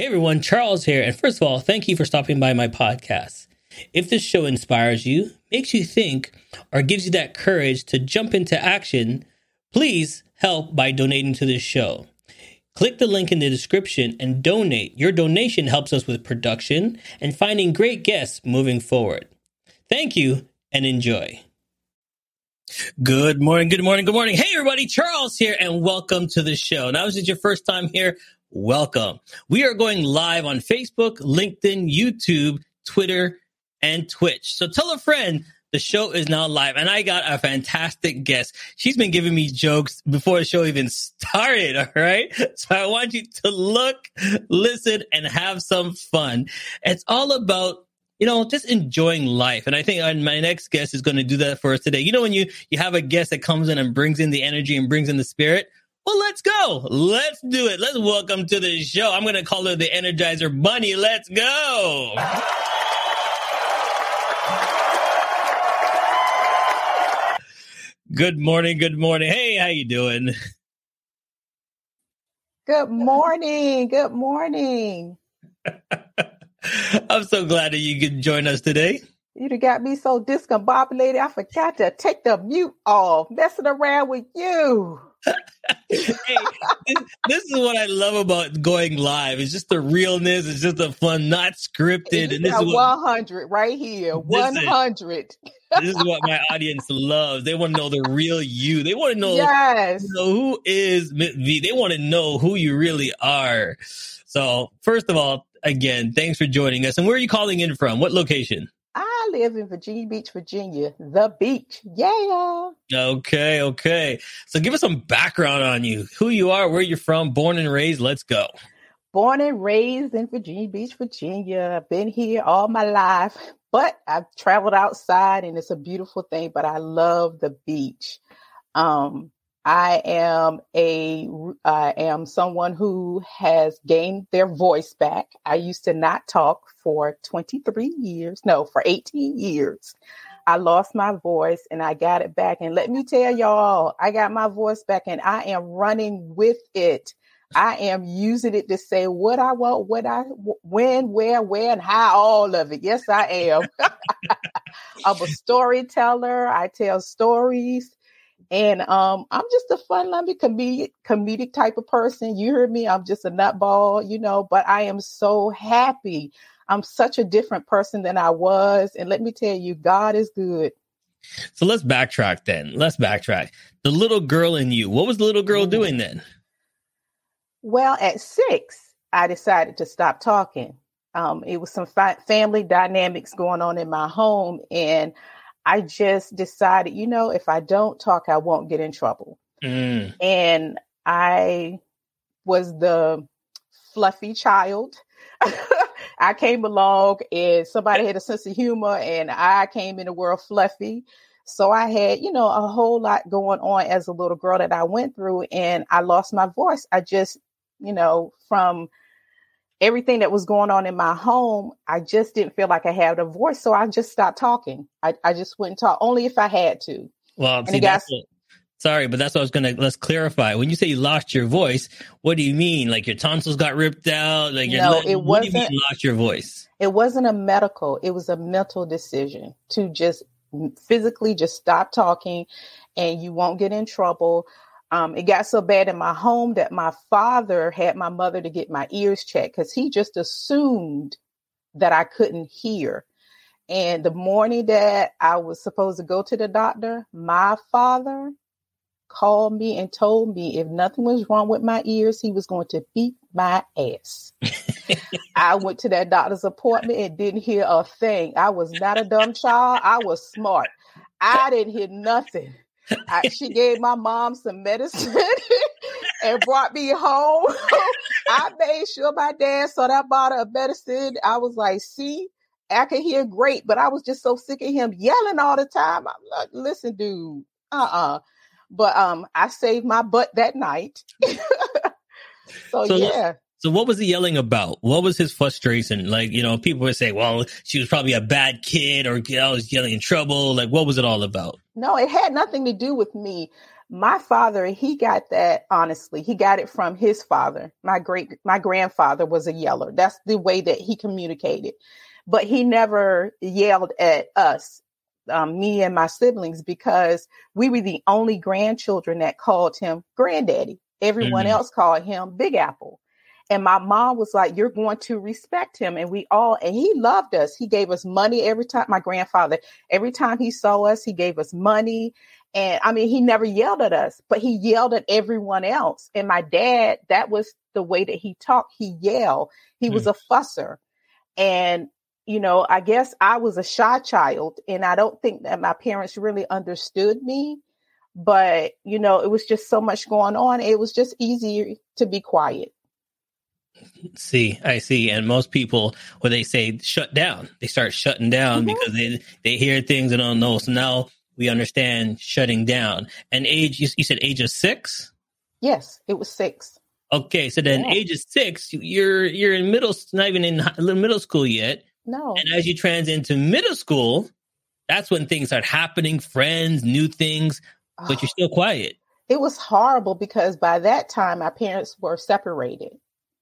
Hey everyone, Charles here. And first of all, thank you for stopping by my podcast. If this show inspires you, makes you think, or gives you that courage to jump into action, please help by donating to this show. Click the link in the description and donate. Your donation helps us with production and finding great guests moving forward. Thank you and enjoy. Good morning, good morning, good morning. Hey everybody, Charles here and welcome to the show. Now, is it your first time here? Welcome. We are going live on Facebook, LinkedIn, YouTube, Twitter, and Twitch. So tell a friend the show is now live and I got a fantastic guest. She's been giving me jokes before the show even started. All right. So I want you to look, listen, and have some fun. It's all about you know, just enjoying life. And I think my next guest is going to do that for us today. You know, when you, you have a guest that comes in and brings in the energy and brings in the spirit, well, let's go. Let's do it. Let's welcome to the show. I'm going to call her the Energizer Bunny. Let's go. Good morning. Good morning. Hey, how you doing? Good morning. Good morning. I'm so glad that you could join us today. You got me so discombobulated. I forgot to take the mute off, messing around with you hey, this, this, is what I love about going live. It's just the realness. It's just the fun, not scripted. And this is 100 right here. 100. this is what my audience loves. They want to know the real you. They want to know, yes. You know, who is V. They want to know who you really are. So, first of all, again, thanks for joining us. And where are you calling in from? What location? I live in Virginia Beach, Virginia. The beach. Yeah. Okay, okay. So give us some background on you. Who you are, where you're from, born and raised. Let's go. Born and raised in Virginia Beach, Virginia. I've been here all my life, but I've traveled outside and it's a beautiful thing, but I love the beach. Um, I am a I am someone who has gained their voice back. I used to not talk for 23 years, no, for 18 years. I lost my voice and I got it back. And let me tell y'all, I got my voice back and I am running with it. I am using it to say what I want, what I, when, where, where, and how, all of it. Yes, I am. I'm a storyteller. I tell stories. And um, I'm just a fun, loving comedic, comedic type of person. You heard me. I'm just a nutball, you know, but I am so happy. I'm such a different person than I was. And let me tell you, God is good. So let's backtrack then. Let's backtrack. The little girl in you, what was the little girl mm-hmm. doing then? Well, at six, I decided to stop talking. Um, it was some fi- family dynamics going on in my home. And I just decided, you know, if I don't talk, I won't get in trouble. Mm. And I was the fluffy child. I came along and somebody had a sense of humor and I came in the world fluffy. So I had, you know, a whole lot going on as a little girl that I went through and I lost my voice. I just, you know, from everything that was going on in my home, I just didn't feel like I had a voice. So I just stopped talking. I, I just wouldn't talk only if I had to. Well, see, got, sorry, but that's what I was going to, let's clarify. When you say you lost your voice, what do you mean? Like your tonsils got ripped out? Like no, it what wasn't, do you mean lost your voice? It wasn't a medical, it was a mental decision to just physically just stop talking and you won't get in trouble. Um, it got so bad in my home that my father had my mother to get my ears checked because he just assumed that I couldn't hear. And the morning that I was supposed to go to the doctor, my father called me and told me if nothing was wrong with my ears, he was going to beat my ass. I went to that doctor's appointment and didn't hear a thing. I was not a dumb child. I was smart. I didn't hear nothing. I, she gave my mom some medicine and brought me home. I made sure my dad saw that bottle of medicine. I was like, see, I can hear great, but I was just so sick of him yelling all the time. I'm like, listen, dude, uh-uh. But um, I saved my butt that night. so, so, yeah. So what was he yelling about? What was his frustration? Like, you know, people would say, well, she was probably a bad kid or I was yelling in trouble. Like, what was it all about? No, it had nothing to do with me. my father he got that honestly he got it from his father my great my grandfather was a yeller that's the way that he communicated but he never yelled at us um, me and my siblings because we were the only grandchildren that called him granddaddy everyone mm-hmm. else called him big apple and my mom was like you're going to respect him and we all and he loved us he gave us money every time my grandfather every time he saw us he gave us money and I mean, he never yelled at us, but he yelled at everyone else. And my dad, that was the way that he talked. He yelled. He mm. was a fusser. And, you know, I guess I was a shy child and I don't think that my parents really understood me. But, you know, it was just so much going on. It was just easier to be quiet. See, I see. And most people, when they say shut down, they start shutting down mm-hmm. because they, they hear things and don't know. So now we understand shutting down. And age, you, you said age of six? Yes, it was six. Okay, so then yeah. age of six, you're you're in middle, not even in middle school yet. No. And as you trans into middle school, that's when things start happening, friends, new things, but oh, you're still quiet. It was horrible because by that time my parents were separated.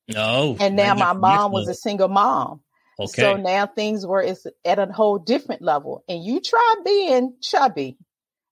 No. And now my mom was a single mom. Okay. So now things were it's at a whole different level. And you try being chubby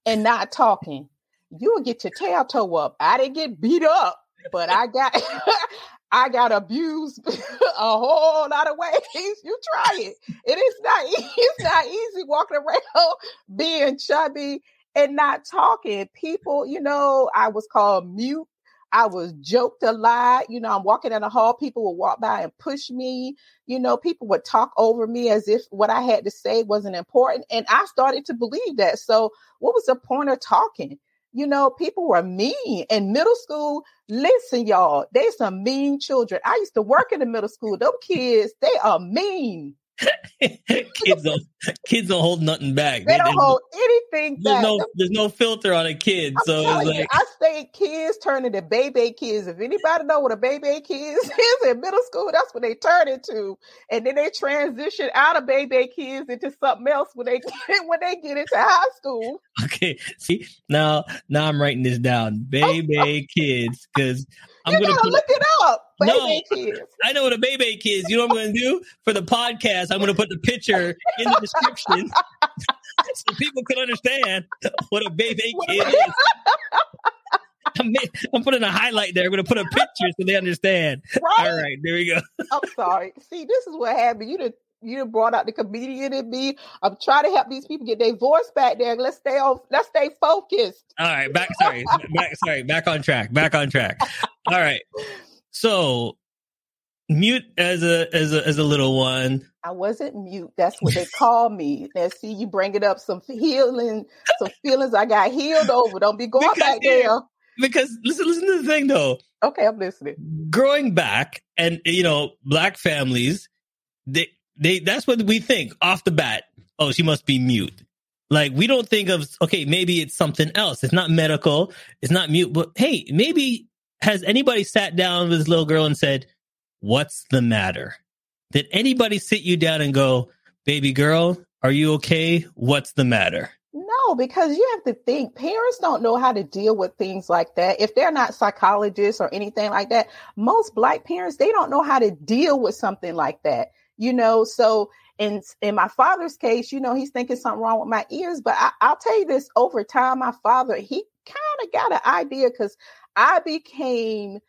and not talking, you will get your tail toe up. I didn't get beat up, but I got I got abused a whole lot of ways. You try it. It is not it's not easy walking around being chubby and not talking. People, you know, I was called mute I was joked a lot. You know, I'm walking in the hall, people would walk by and push me. You know, people would talk over me as if what I had to say wasn't important. And I started to believe that. So, what was the point of talking? You know, people were mean in middle school. Listen, y'all, they some mean children. I used to work in the middle school. Those kids, they are mean. kids don't kids don't hold nothing back. They, they don't hold anything there's back. No, there's no filter on a kid. I'm so it's like you, I say kids turn into baby kids. If anybody know what a baby kids is in middle school, that's what they turn into. And then they transition out of baby kids into something else when they get when they get into high school. Okay. See now now I'm writing this down. Baby kids. Because I'm you gonna put, look it up. Baby no, kids. I know what a baby kid is. You know what I'm gonna do for the podcast? I'm gonna put the picture in the description so people can understand what a baby kid is. I'm, I'm, putting a highlight there. I'm going to put a picture so they understand. Right? All right, there we go. I'm sorry. See, this is what happened. You did you brought out the comedian in me. I'm trying to help these people get their voice back there. Let's stay on. Let's stay focused. All right, back. Sorry, back. Sorry, back on track. Back on track. All right. So mute as a as a as a little one. I wasn't mute. That's what they call me. Now, see, you bring it up some healing, some feelings I got healed over. Don't be going because, back there. Because listen, listen to the thing though. Okay, I'm listening. Growing back, and you know, black families, they they that's what we think off the bat. Oh, she must be mute. Like we don't think of okay, maybe it's something else. It's not medical. It's not mute. But hey, maybe has anybody sat down with this little girl and said, "What's the matter?" Did anybody sit you down and go, "Baby girl, are you okay? What's the matter?" No, because you have to think parents don't know how to deal with things like that. If they're not psychologists or anything like that, most black parents they don't know how to deal with something like that you know so in in my father's case you know he's thinking something wrong with my ears but I, i'll tell you this over time my father he kind of got an idea because i became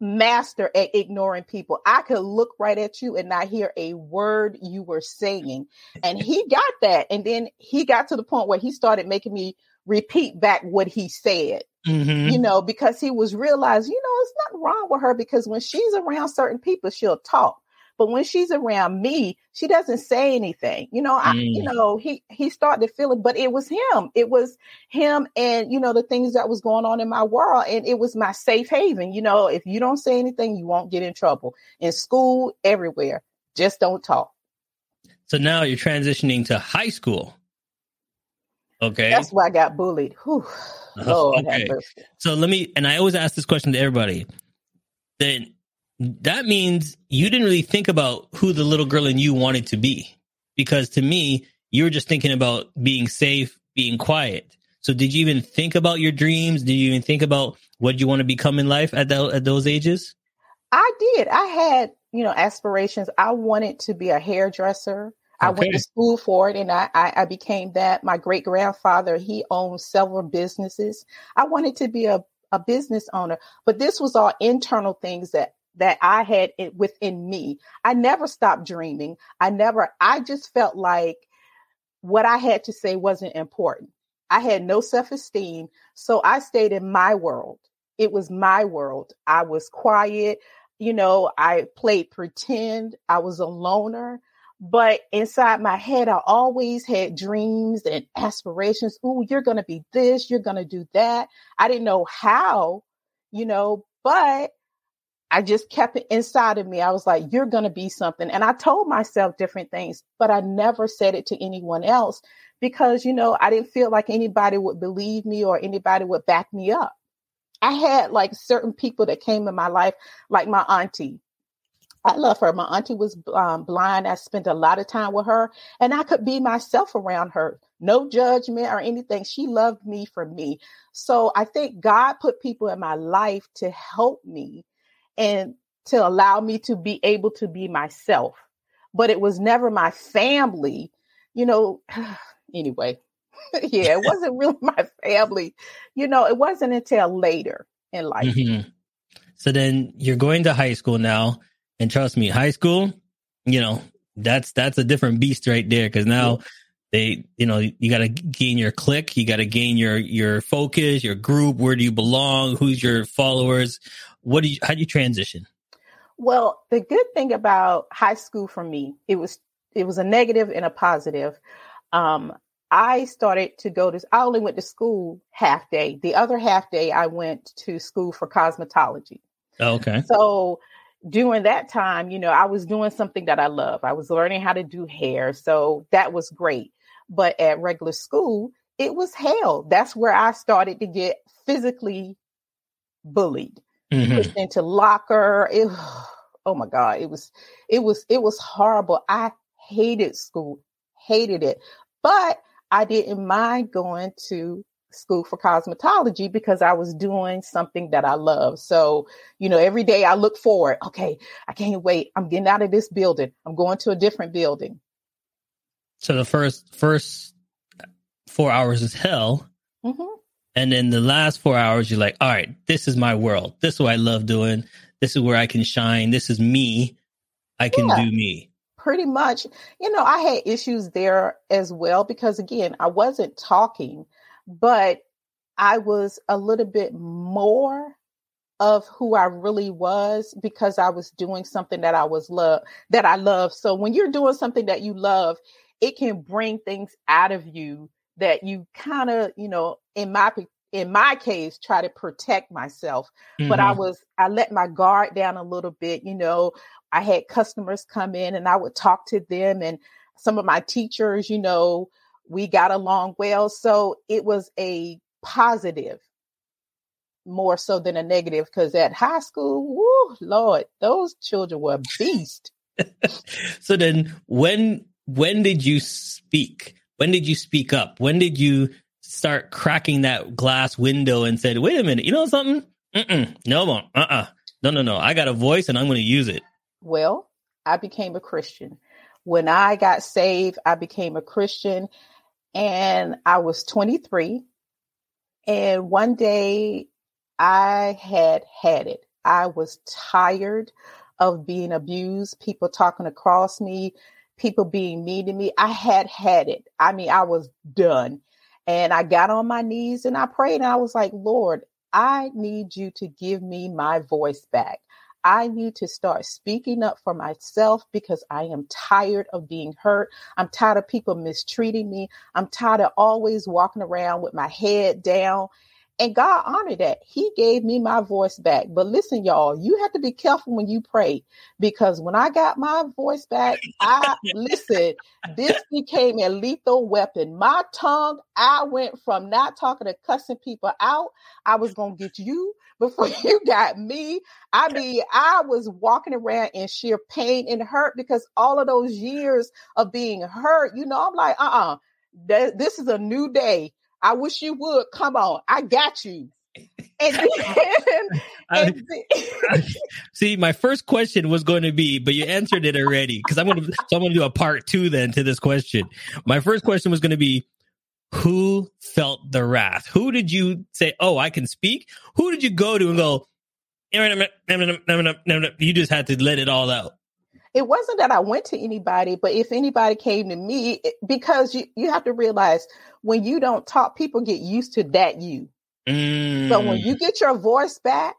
master at ignoring people. I could look right at you and not hear a word you were saying. And he got that. And then he got to the point where he started making me repeat back what he said. Mm-hmm. You know, because he was realizing, you know, it's nothing wrong with her because when she's around certain people, she'll talk. But when she's around me, she doesn't say anything. You know, I, you mm. know, he he started to feel it, but it was him. It was him and you know the things that was going on in my world, and it was my safe haven. You know, if you don't say anything, you won't get in trouble in school, everywhere. Just don't talk. So now you're transitioning to high school. Okay. That's why I got bullied. Whew. Lord okay. So let me, and I always ask this question to everybody. Then that means you didn't really think about who the little girl in you wanted to be. Because to me, you were just thinking about being safe, being quiet. So did you even think about your dreams? Did you even think about what you want to become in life at, the, at those ages? I did. I had, you know, aspirations. I wanted to be a hairdresser. I went to school for it and I, I, I became that. My great grandfather, he owned several businesses. I wanted to be a, a business owner, but this was all internal things that that I had it within me. I never stopped dreaming. I never, I just felt like what I had to say wasn't important. I had no self esteem. So I stayed in my world. It was my world. I was quiet. You know, I played pretend. I was a loner. But inside my head, I always had dreams and aspirations. Oh, you're going to be this, you're going to do that. I didn't know how, you know, but I just kept it inside of me. I was like, you're going to be something. And I told myself different things, but I never said it to anyone else because, you know, I didn't feel like anybody would believe me or anybody would back me up. I had like certain people that came in my life, like my auntie. I love her. My auntie was um, blind. I spent a lot of time with her, and I could be myself around her. No judgment or anything. She loved me for me. So I think God put people in my life to help me and to allow me to be able to be myself. But it was never my family, you know. Anyway, yeah, it wasn't really my family. You know, it wasn't until later in life. Mm-hmm. So then you're going to high school now and trust me, high school, you know, that's that's a different beast right there because now they, you know, you got to gain your clique, you got to gain your your focus, your group. Where do you belong? Who's your followers? What do you? How do you transition? Well, the good thing about high school for me, it was it was a negative and a positive. Um, I started to go to. I only went to school half day. The other half day, I went to school for cosmetology. Oh, okay. So during that time, you know, I was doing something that I love. I was learning how to do hair. So that was great. But at regular school, it was hell. That's where I started to get physically bullied, mm-hmm. pushed into locker. It, oh my God. It was, it was, it was horrible. I hated school, hated it. But I didn't mind going to school for cosmetology because I was doing something that I love. So, you know, every day I look forward. Okay, I can't wait. I'm getting out of this building. I'm going to a different building. So the first first four hours is hell. Mm-hmm. And then the last four hours, you're like, all right, this is my world. This is what I love doing. This is where I can shine. This is me. I can yeah. do me pretty much, you know, I had issues there as well because again, I wasn't talking but I was a little bit more of who I really was because I was doing something that I was love that I love. So when you're doing something that you love, it can bring things out of you that you kind of, you know, in my in my case try to protect myself. Mm-hmm. But I mm-hmm. was I let my guard down a little bit, you know. I had customers come in and I would talk to them and some of my teachers, you know, we got along well. So it was a positive more so than a negative because at high school, whoo, Lord, those children were beast. so then when when did you speak? When did you speak up? When did you start cracking that glass window and said, wait a minute, you know something? Mm-mm, no more. Uh-uh. No, no, no. I got a voice and I'm going to use it. Well, I became a Christian. When I got saved, I became a Christian and I was 23. And one day I had had it. I was tired of being abused, people talking across me, people being mean to me. I had had it. I mean, I was done. And I got on my knees and I prayed and I was like, Lord, I need you to give me my voice back. I need to start speaking up for myself because I am tired of being hurt. I'm tired of people mistreating me. I'm tired of always walking around with my head down and God honored that. He gave me my voice back. But listen, y'all, you have to be careful when you pray because when I got my voice back, I listen, this became a lethal weapon. My tongue, I went from not talking to cussing people out. I was going to get you before you got me. I mean, I was walking around in sheer pain and hurt because all of those years of being hurt, you know, I'm like, uh uh-uh, uh, this is a new day I wish you would. Come on, I got you. And then, and see, my first question was going to be, but you answered it already because I'm going to. So I'm going to do a part two then to this question. My first question was going to be, who felt the wrath? Who did you say, "Oh, I can speak"? Who did you go to and go? You just had to let it all out it wasn't that I went to anybody, but if anybody came to me, because you, you have to realize when you don't talk, people get used to that you. Mm. So when you mm. get your voice back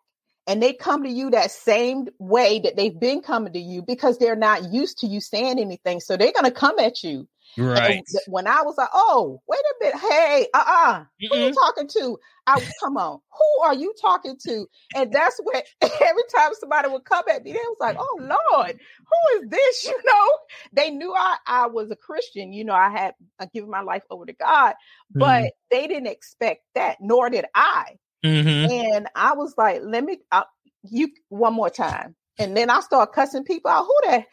and they come to you that same way that they've been coming to you because they're not used to you saying anything. So they're going to come at you Right. And when I was like, oh, wait a minute, hey, uh uh-uh. uh who you talking to? I come on, who are you talking to? And that's when every time somebody would come at me, they was like, oh Lord, who is this? You know, they knew I, I was a Christian, you know, I had uh, given my life over to God, but mm-hmm. they didn't expect that, nor did I. Mm-hmm. And I was like, let me, uh, you one more time. And then I start cussing people out. Who the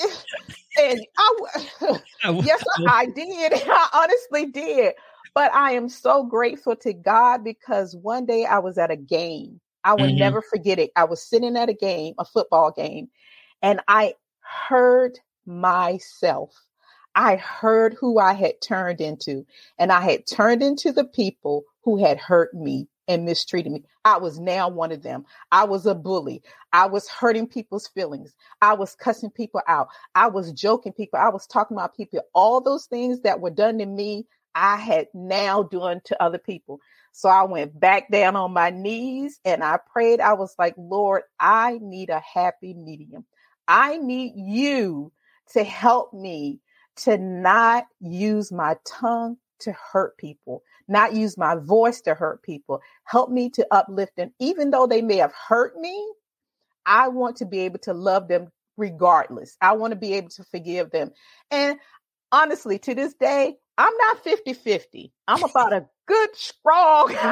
and I, yes, I did. I honestly did. But I am so grateful to God because one day I was at a game. I will mm-hmm. never forget it. I was sitting at a game, a football game, and I heard myself. I heard who I had turned into, and I had turned into the people who had hurt me and mistreated me. I was now one of them. I was a bully. I was hurting people's feelings. I was cussing people out. I was joking people. I was talking about people. All those things that were done to me, I had now done to other people. So I went back down on my knees and I prayed. I was like, Lord, I need a happy medium. I need you to help me to not use my tongue to hurt people, not use my voice to hurt people. Help me to uplift them. Even though they may have hurt me, I want to be able to love them regardless. I want to be able to forgive them. And honestly, to this day, I'm not 50 50. I'm about a good, strong.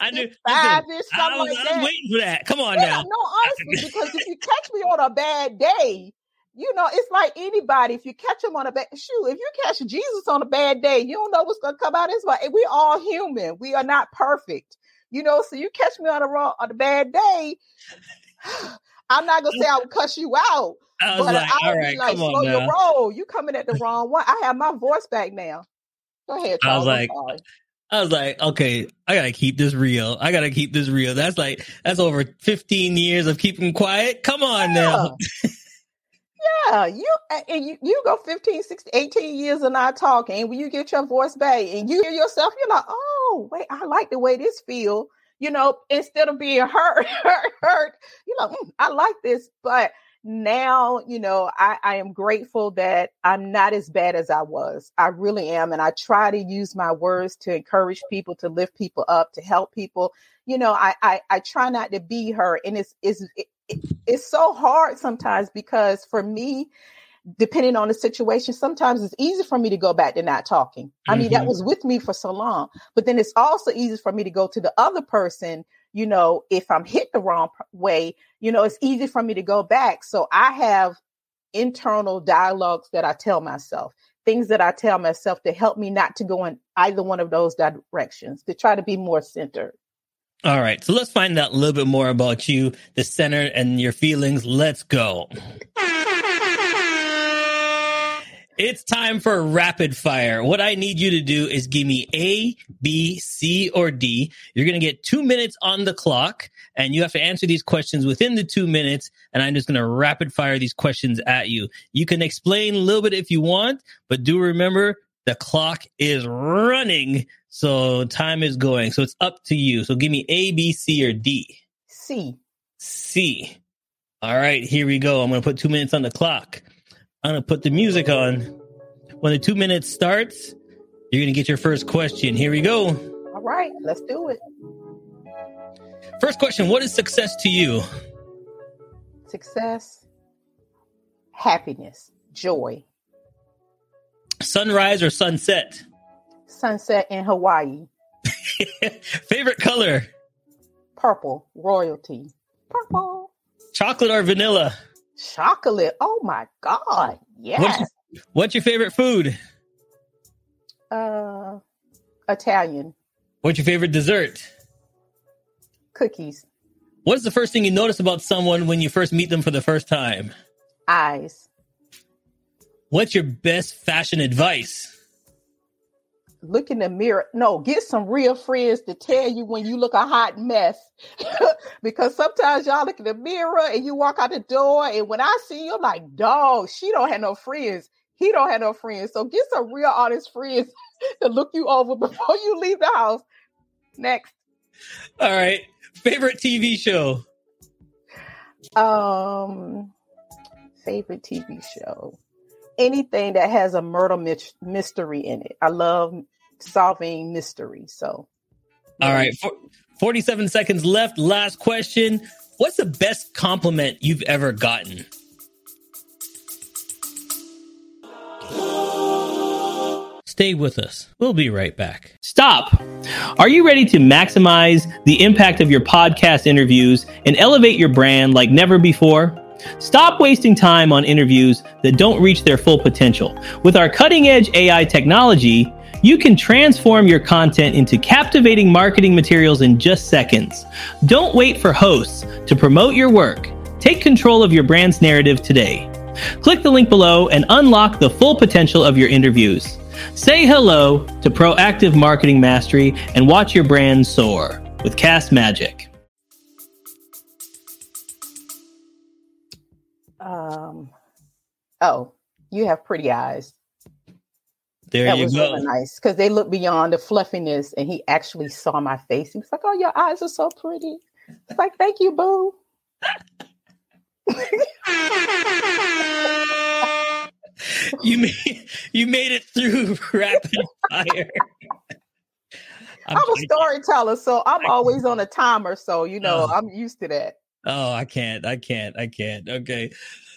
I knew. Listen, I was, like I was waiting for that. Come on yeah, now. No, honestly, because if you catch me on a bad day, you know, it's like anybody. If you catch him on a bad shoe, if you catch Jesus on a bad day, you don't know what's going to come out. It's like we're all human. We are not perfect. You know, so you catch me on a wrong on a bad day. I'm not gonna say I will cuss you out, I but like, I would be like, slow your roll. You coming at the wrong one. I have my voice back now. Go ahead. Charles. I was like, I was like, okay, I gotta keep this real. I gotta keep this real. That's like that's over 15 years of keeping quiet. Come on yeah. now. Yeah, you and you, you go 15, 16, 18 years and not talking. When you get your voice back and you hear yourself, you're like, oh, wait, I like the way this feel. You know, instead of being hurt, hurt, hurt, you know, mm, I like this. But now, you know, I, I am grateful that I'm not as bad as I was. I really am. And I try to use my words to encourage people, to lift people up, to help people. You know, I I, I try not to be her. And it's, it's, it, it's so hard sometimes because for me, depending on the situation, sometimes it's easy for me to go back to not talking. I mean, mm-hmm. that was with me for so long, but then it's also easy for me to go to the other person. You know, if I'm hit the wrong way, you know, it's easy for me to go back. So I have internal dialogues that I tell myself, things that I tell myself to help me not to go in either one of those directions, to try to be more centered. All right, so let's find out a little bit more about you, the center, and your feelings. Let's go. It's time for rapid fire. What I need you to do is give me A, B, C, or D. You're going to get two minutes on the clock, and you have to answer these questions within the two minutes. And I'm just going to rapid fire these questions at you. You can explain a little bit if you want, but do remember the clock is running. So time is going. So it's up to you. So give me A, B, C, or D. C. C. All right, here we go. I'm going to put two minutes on the clock. I'm going to put the music on. When the two minutes starts, you're going to get your first question. Here we go. All right, let's do it. First question What is success to you? Success, happiness, joy. Sunrise or sunset? Sunset in Hawaii. Favorite color? Purple, royalty. Purple. Chocolate or vanilla? Chocolate. Oh my God. Yes. What's, what's your favorite food? Uh, Italian. What's your favorite dessert? Cookies. What is the first thing you notice about someone when you first meet them for the first time? Eyes. What's your best fashion advice? Look in the mirror. No, get some real friends to tell you when you look a hot mess. because sometimes y'all look in the mirror and you walk out the door, and when I see you, I'm like, dog, she don't have no friends. He don't have no friends. So get some real honest friends to look you over before you leave the house. Next. All right. Favorite TV show? Um, favorite TV show. Anything that has a murder mystery in it. I love solving mysteries. So, all right, 47 seconds left. Last question. What's the best compliment you've ever gotten? Stay with us. We'll be right back. Stop. Are you ready to maximize the impact of your podcast interviews and elevate your brand like never before? Stop wasting time on interviews that don't reach their full potential. With our cutting edge AI technology, you can transform your content into captivating marketing materials in just seconds. Don't wait for hosts to promote your work. Take control of your brand's narrative today. Click the link below and unlock the full potential of your interviews. Say hello to proactive marketing mastery and watch your brand soar with Cast Magic. Um, oh, you have pretty eyes. There that you was go. really nice because they look beyond the fluffiness, and he actually saw my face. He was like, "Oh, your eyes are so pretty." It's like, "Thank you, boo." you made you made it through rapid fire. I'm, I'm, a storyteller, so I'm always on a timer. So you know, uh, I'm used to that. Oh, I can't, I can't, I can't. Okay,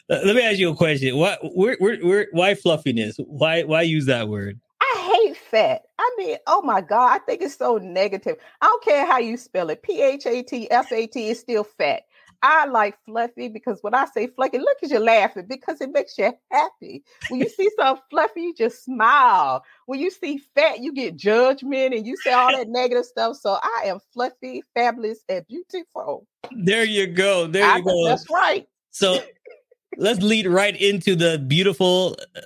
uh, let me ask you a question. Why, where, where, where, why fluffiness? Why, why use that word? I hate fat. I mean, oh my god, I think it's so negative. I don't care how you spell it. P H A T F A T is still fat. I like fluffy because when I say fluffy, look at you laughing because it makes you happy. When you see something fluffy, you just smile. When you see fat, you get judgment and you say all that negative stuff. So I am fluffy, fabulous, and beautiful. There you go. There I you go. That's right. So let's lead right into the beautiful uh,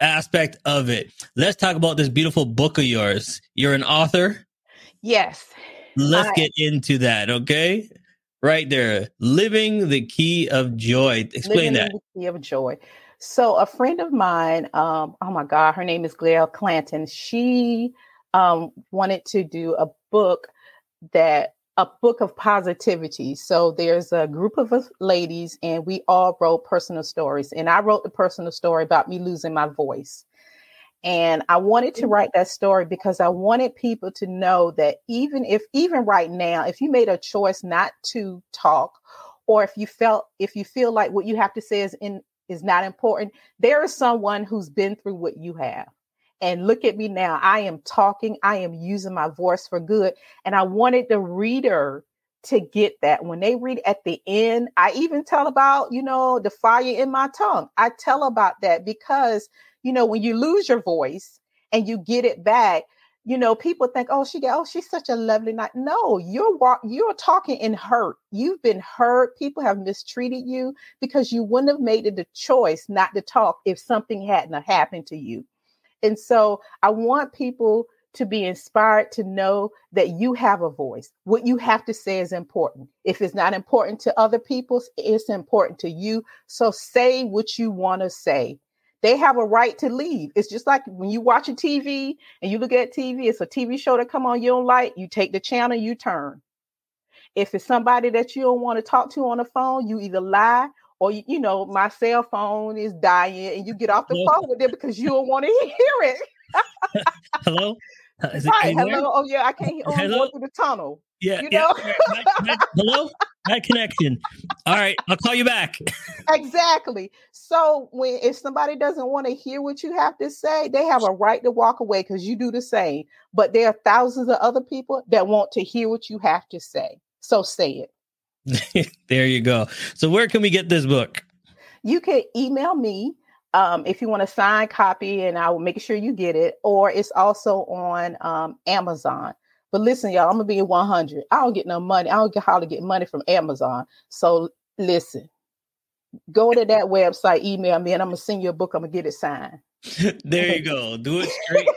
aspect of it. Let's talk about this beautiful book of yours. You're an author. Yes. Let's I, get into that, okay? Right there. Living the key of joy. Explain living that. the key of joy. So a friend of mine um oh my god her name is Gail clanton. She um wanted to do a book that a book of positivity. So there's a group of ladies and we all wrote personal stories. And i wrote the personal story about me losing my voice and I wanted to mm-hmm. write that story because I wanted people to know that even if, even right now, if you made a choice not to talk, or if you felt, if you feel like what you have to say is in, is not important, there is someone who's been through what you have. And look at me now. I am talking, I am using my voice for good. And I wanted the reader to get that when they read at the end i even tell about you know the fire in my tongue i tell about that because you know, when you lose your voice and you get it back, you know, people think, oh, she got, oh, she's such a lovely night. No, you're you're talking in hurt. You've been hurt. People have mistreated you because you wouldn't have made it the choice not to talk if something hadn't happened to you. And so I want people to be inspired to know that you have a voice. What you have to say is important. If it's not important to other people, it's important to you. So say what you want to say they have a right to leave. It's just like when you watch a TV and you look at TV, it's a TV show that come on you don't like, you take the channel, you turn. If it's somebody that you don't want to talk to on the phone, you either lie or you, know, my cell phone is dying and you get off the hello? phone with it because you don't want to hear it. hello? Uh, right, hello. Oh yeah, I can't oh, hello? through the tunnel. Yeah, you know? yeah. hello, bad connection. All right, I'll call you back. exactly. So when if somebody doesn't want to hear what you have to say, they have a right to walk away because you do the same. But there are thousands of other people that want to hear what you have to say. So say it. there you go. So where can we get this book? You can email me um, if you want a signed copy, and I will make sure you get it, or it's also on um, Amazon. But listen, y'all, I'm gonna be 100. I don't get no money. I don't get how to get money from Amazon. So listen, go to that website, email me, and I'm gonna send you a book. I'm gonna get it signed. there you go. Do it straight.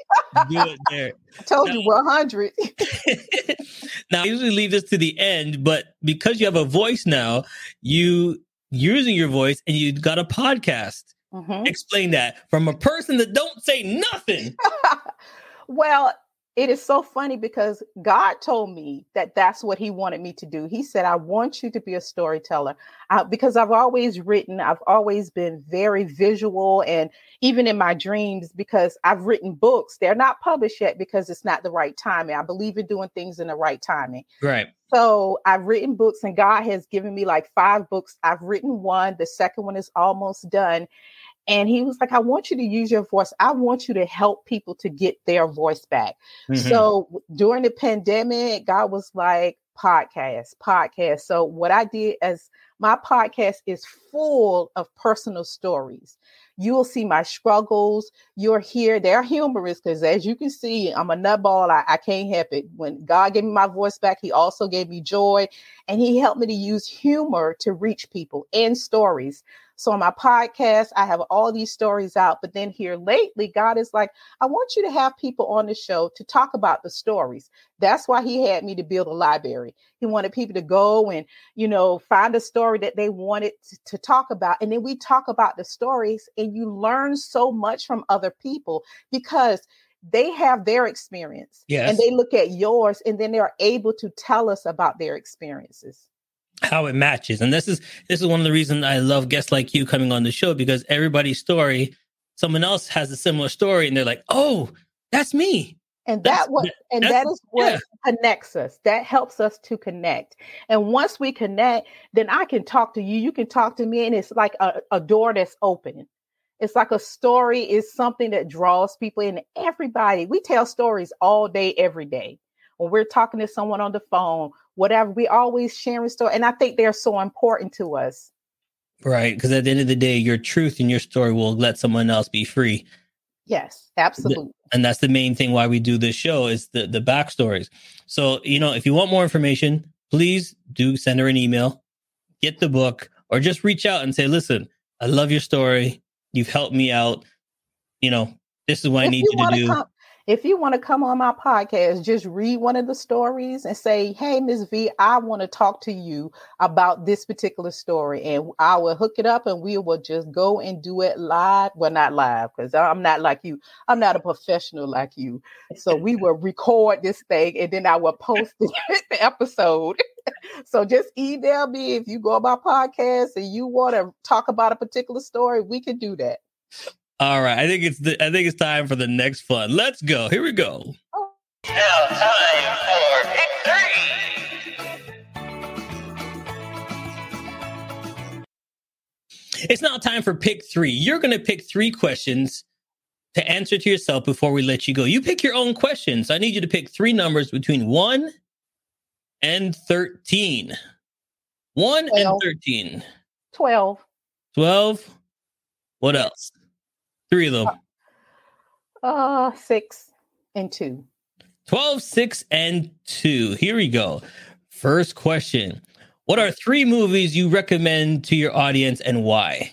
Do it there. I told now, you 100. now, I usually leave this to the end, but because you have a voice now, you using your voice and you got a podcast. Mm-hmm. Explain that from a person that don't say nothing. well, it is so funny because God told me that that's what He wanted me to do. He said, I want you to be a storyteller uh, because I've always written, I've always been very visual, and even in my dreams, because I've written books, they're not published yet because it's not the right timing. I believe in doing things in the right timing. Right. So I've written books, and God has given me like five books. I've written one, the second one is almost done. And he was like, I want you to use your voice. I want you to help people to get their voice back. Mm-hmm. So during the pandemic, God was like, podcast, podcast. So what I did as my podcast is full of personal stories. You will see my struggles. You're here. They're humorous because, as you can see, I'm a nutball. I, I can't help it. When God gave me my voice back, He also gave me joy and He helped me to use humor to reach people and stories. So on my podcast, I have all these stories out. But then here lately, God is like, I want you to have people on the show to talk about the stories. That's why he had me to build a library. He wanted people to go and, you know, find a story that they wanted to, to talk about. And then we talk about the stories and you learn so much from other people because they have their experience yes. and they look at yours and then they're able to tell us about their experiences how it matches. And this is this is one of the reasons I love guests like you coming on the show because everybody's story, someone else has a similar story, and they're like, "Oh, that's me." And that's, that what and that is what yeah. connects us. That helps us to connect. And once we connect, then I can talk to you. You can talk to me, and it's like a, a door that's open. It's like a story is something that draws people in. Everybody, we tell stories all day, every day. When we're talking to someone on the phone, whatever. We always sharing story, and I think they're so important to us. Right, because at the end of the day, your truth and your story will let someone else be free. Yes, absolutely. And that's the main thing why we do this show is the the backstories. So you know, if you want more information, please do send her an email, get the book, or just reach out and say, "Listen, I love your story. You've helped me out. You know, this is what if I need you, you to do." Come, if you want to come on my podcast, just read one of the stories and say, Hey, Ms. V, I want to talk to you about this particular story. And I will hook it up and we will just go and do it live. Well, not live, because I'm not like you. I'm not a professional like you. So we will record this thing and then I will post the episode. so just email me if you go on my podcast and you want to talk about a particular story, we can do that. All right, I think it's the, I think it's time for the next fun. Let's go. Here we go. Now time for pick three. It's now time for pick three. You're going to pick three questions to answer to yourself before we let you go. You pick your own questions. I need you to pick three numbers between one and 13. One 12. and 13. 12. 12. What else? Three of them. Uh, six and two. 12, 6, and 2. Here we go. First question What are three movies you recommend to your audience and why?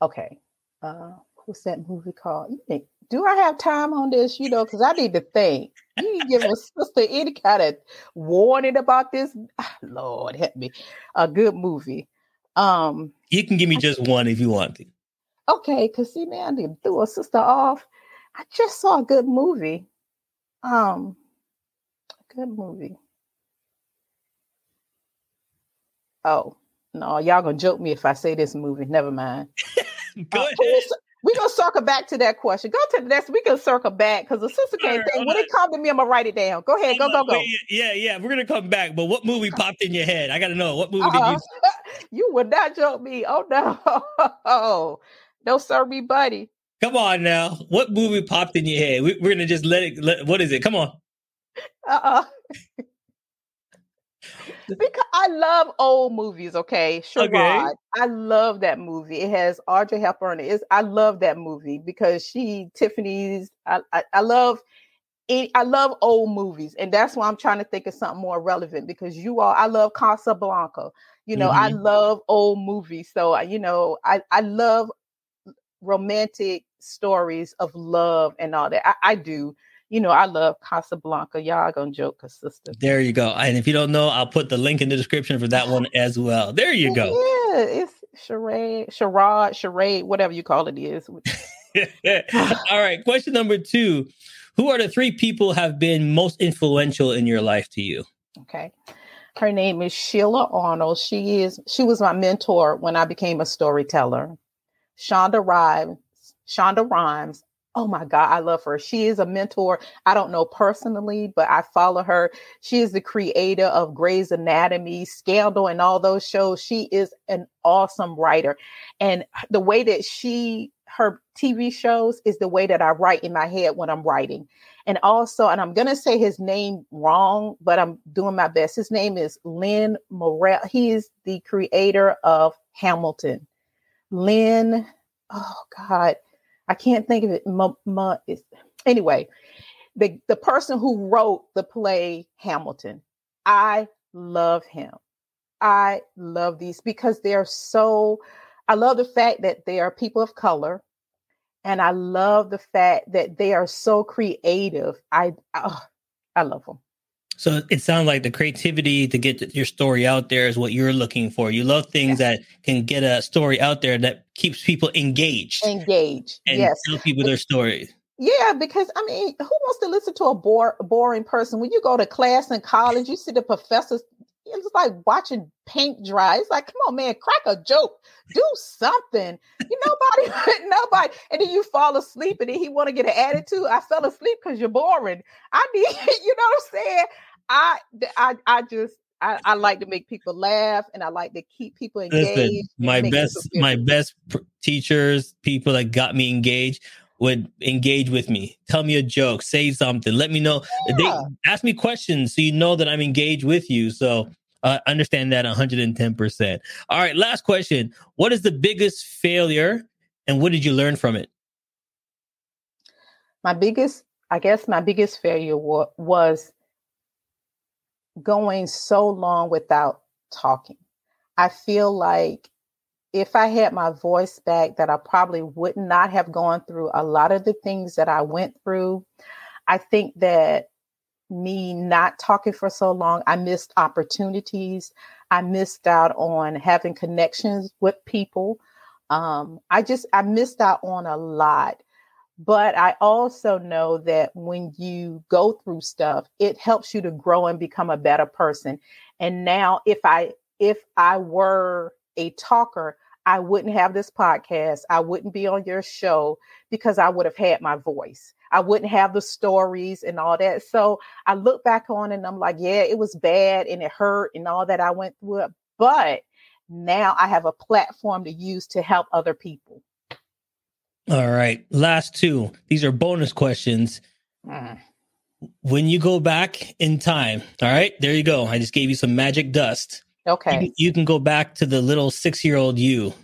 Okay. Uh, what's that movie called? Do I have time on this? You know, because I need to think. You give a sister any kind of warning about this. Lord help me. A good movie. Um, you can give me just one if you want to okay, because see, man, they threw a sister off. I just saw a good movie. Um, a good movie. Oh no, y'all gonna joke me if I say this movie. Never mind. Go uh, ahead. We're gonna circle back to that question. Go to the next. We can circle back because the sister can't think. When it come to me, I'm gonna write it down. Go ahead. Go, go, go. Yeah, yeah. We're gonna come back. But what movie popped in your head? I gotta know. What movie uh-uh. did you? you would not joke me. Oh no. No, sir, me buddy. Come on now. What movie popped in your head? We, are gonna just let it. Let, what is it? Come on. Uh. uh because I love old movies. Okay, Charade. Okay. I love that movie. It has Audrey Hepburn. It's I love that movie because she Tiffany's. I I, I love. I love old movies, and that's why I'm trying to think of something more relevant because you all, I love Casablanca. You know, mm-hmm. I love old movies. So, you know, I, I love romantic stories of love and all that. I, I do you know, I love Casablanca. Y'all gonna joke, cause sister. There you go. And if you don't know, I'll put the link in the description for that one as well. There you go. Yeah, it's charade, charade, charade, whatever you call it is. All right. Question number two: Who are the three people have been most influential in your life to you? Okay. Her name is Sheila Arnold. She is she was my mentor when I became a storyteller. Shonda Rhimes, Shonda Rhimes, Oh my God, I love her. She is a mentor. I don't know personally, but I follow her. She is the creator of Grey's Anatomy, Scandal, and all those shows. She is an awesome writer. And the way that she, her TV shows is the way that I write in my head when I'm writing. And also, and I'm going to say his name wrong, but I'm doing my best. His name is Lin Morel. He is the creator of Hamilton. Lin, oh God I can't think of it. M- m- anyway, the the person who wrote the play Hamilton, I love him. I love these because they're so. I love the fact that they are people of color, and I love the fact that they are so creative. I oh, I love them. So it sounds like the creativity to get your story out there is what you're looking for. You love things yes. that can get a story out there that keeps people engaged. Engaged. And yes. tell people their story. Yeah, because I mean, who wants to listen to a bore, boring person? When you go to class in college, you see the professors. It's like watching paint dry. It's like, come on, man, crack a joke, do something. You nobody, nobody, and then you fall asleep, and then he want to get an attitude. I fell asleep because you're boring. I need, you know what I'm saying? I I I just I, I, like to make people laugh and I like to keep people engaged. Listen, my best my best pr- teachers, people that got me engaged would engage with me. Tell me a joke, say something, let me know. Yeah. They ask me questions so you know that I'm engaged with you. So uh, understand that 110%. All right, last question. What is the biggest failure and what did you learn from it? My biggest, I guess my biggest failure wa- was going so long without talking. I feel like if I had my voice back, that I probably would not have gone through a lot of the things that I went through. I think that me not talking for so long, I missed opportunities. I missed out on having connections with people. Um, I just, I missed out on a lot. But I also know that when you go through stuff, it helps you to grow and become a better person. And now if I if I were a talker, I wouldn't have this podcast. I wouldn't be on your show because I would have had my voice. I wouldn't have the stories and all that. So I look back on and I'm like, yeah, it was bad and it hurt and all that I went through it. But now I have a platform to use to help other people. All right. Last two. These are bonus questions. Mm. When you go back in time, all right, there you go. I just gave you some magic dust. Okay. You, you can go back to the little six year old you.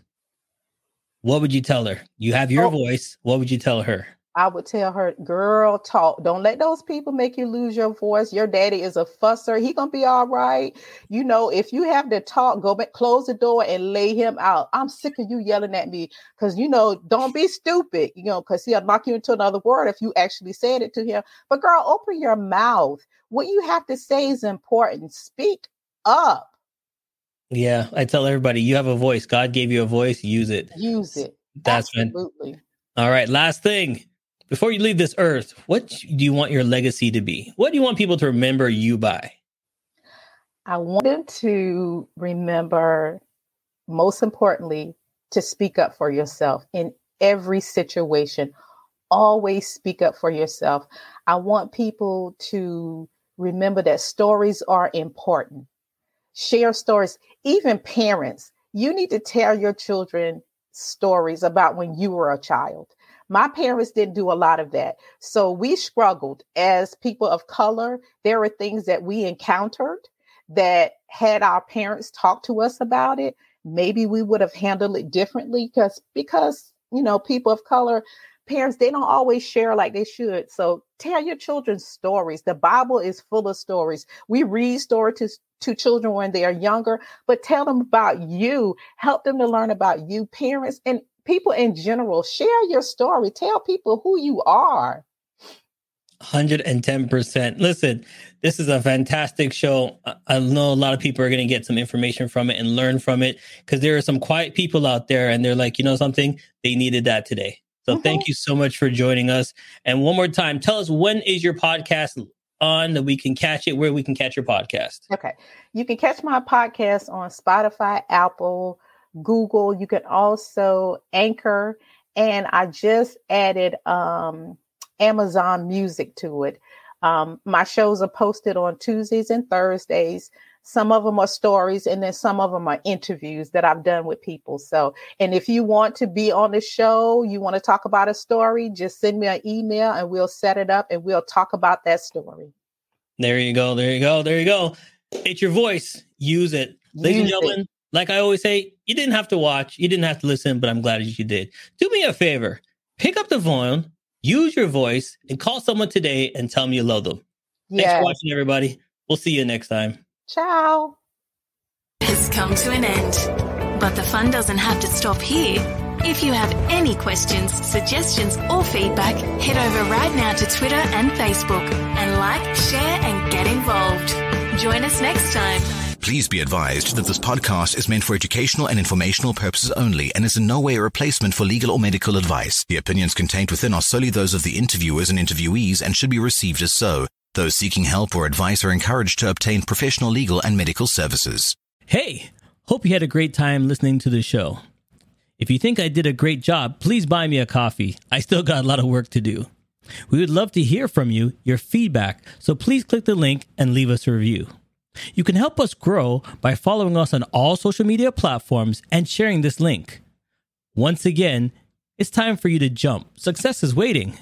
What would you tell her? You have your oh. voice. What would you tell her? I would tell her, girl, talk. Don't let those people make you lose your voice. Your daddy is a fusser. He gonna be all right. You know, if you have to talk, go back, close the door and lay him out. I'm sick of you yelling at me because you know, don't be stupid, you know, because he'll knock you into another word if you actually said it to him. But girl, open your mouth. What you have to say is important. Speak up. Yeah, I tell everybody you have a voice. God gave you a voice, use it. Use it. That's absolutely. All right, last thing before you leave this earth, what do you want your legacy to be? What do you want people to remember you by? I want them to remember, most importantly, to speak up for yourself in every situation. Always speak up for yourself. I want people to remember that stories are important. Share stories, even parents. You need to tell your children stories about when you were a child. My parents didn't do a lot of that. So we struggled as people of color. There were things that we encountered that had our parents talked to us about it, maybe we would have handled it differently because because you know people of color parents they don't always share like they should. So tell your children stories. The bible is full of stories. We read stories to, to children when they are younger but tell them about you. Help them to learn about you parents and people in general share your story tell people who you are 110%. Listen, this is a fantastic show. I know a lot of people are going to get some information from it and learn from it because there are some quiet people out there and they're like, you know something? They needed that today. So mm-hmm. thank you so much for joining us. And one more time, tell us when is your podcast on that we can catch it, where we can catch your podcast. Okay. You can catch my podcast on Spotify, Apple, Google. You can also anchor. And I just added um Amazon Music to it. Um, my shows are posted on Tuesdays and Thursdays. Some of them are stories, and then some of them are interviews that I've done with people. So, and if you want to be on the show, you want to talk about a story, just send me an email and we'll set it up and we'll talk about that story. There you go. There you go. There you go. It's your voice. Use it. Use Ladies and gentlemen, it. Like I always say, you didn't have to watch, you didn't have to listen, but I'm glad you did. Do me a favor pick up the phone, use your voice and call someone today and tell them you love them. Yes. Thanks for watching, everybody. We'll see you next time. Ciao. Has come to an end, but the fun doesn't have to stop here. If you have any questions, suggestions, or feedback, head over right now to Twitter and Facebook and like, share, and get involved. Join us next time. Please be advised that this podcast is meant for educational and informational purposes only and is in no way a replacement for legal or medical advice. The opinions contained within are solely those of the interviewers and interviewees and should be received as so. Those seeking help or advice are encouraged to obtain professional legal and medical services. Hey, hope you had a great time listening to the show. If you think I did a great job, please buy me a coffee. I still got a lot of work to do. We would love to hear from you, your feedback, so please click the link and leave us a review. You can help us grow by following us on all social media platforms and sharing this link. Once again, it's time for you to jump. Success is waiting.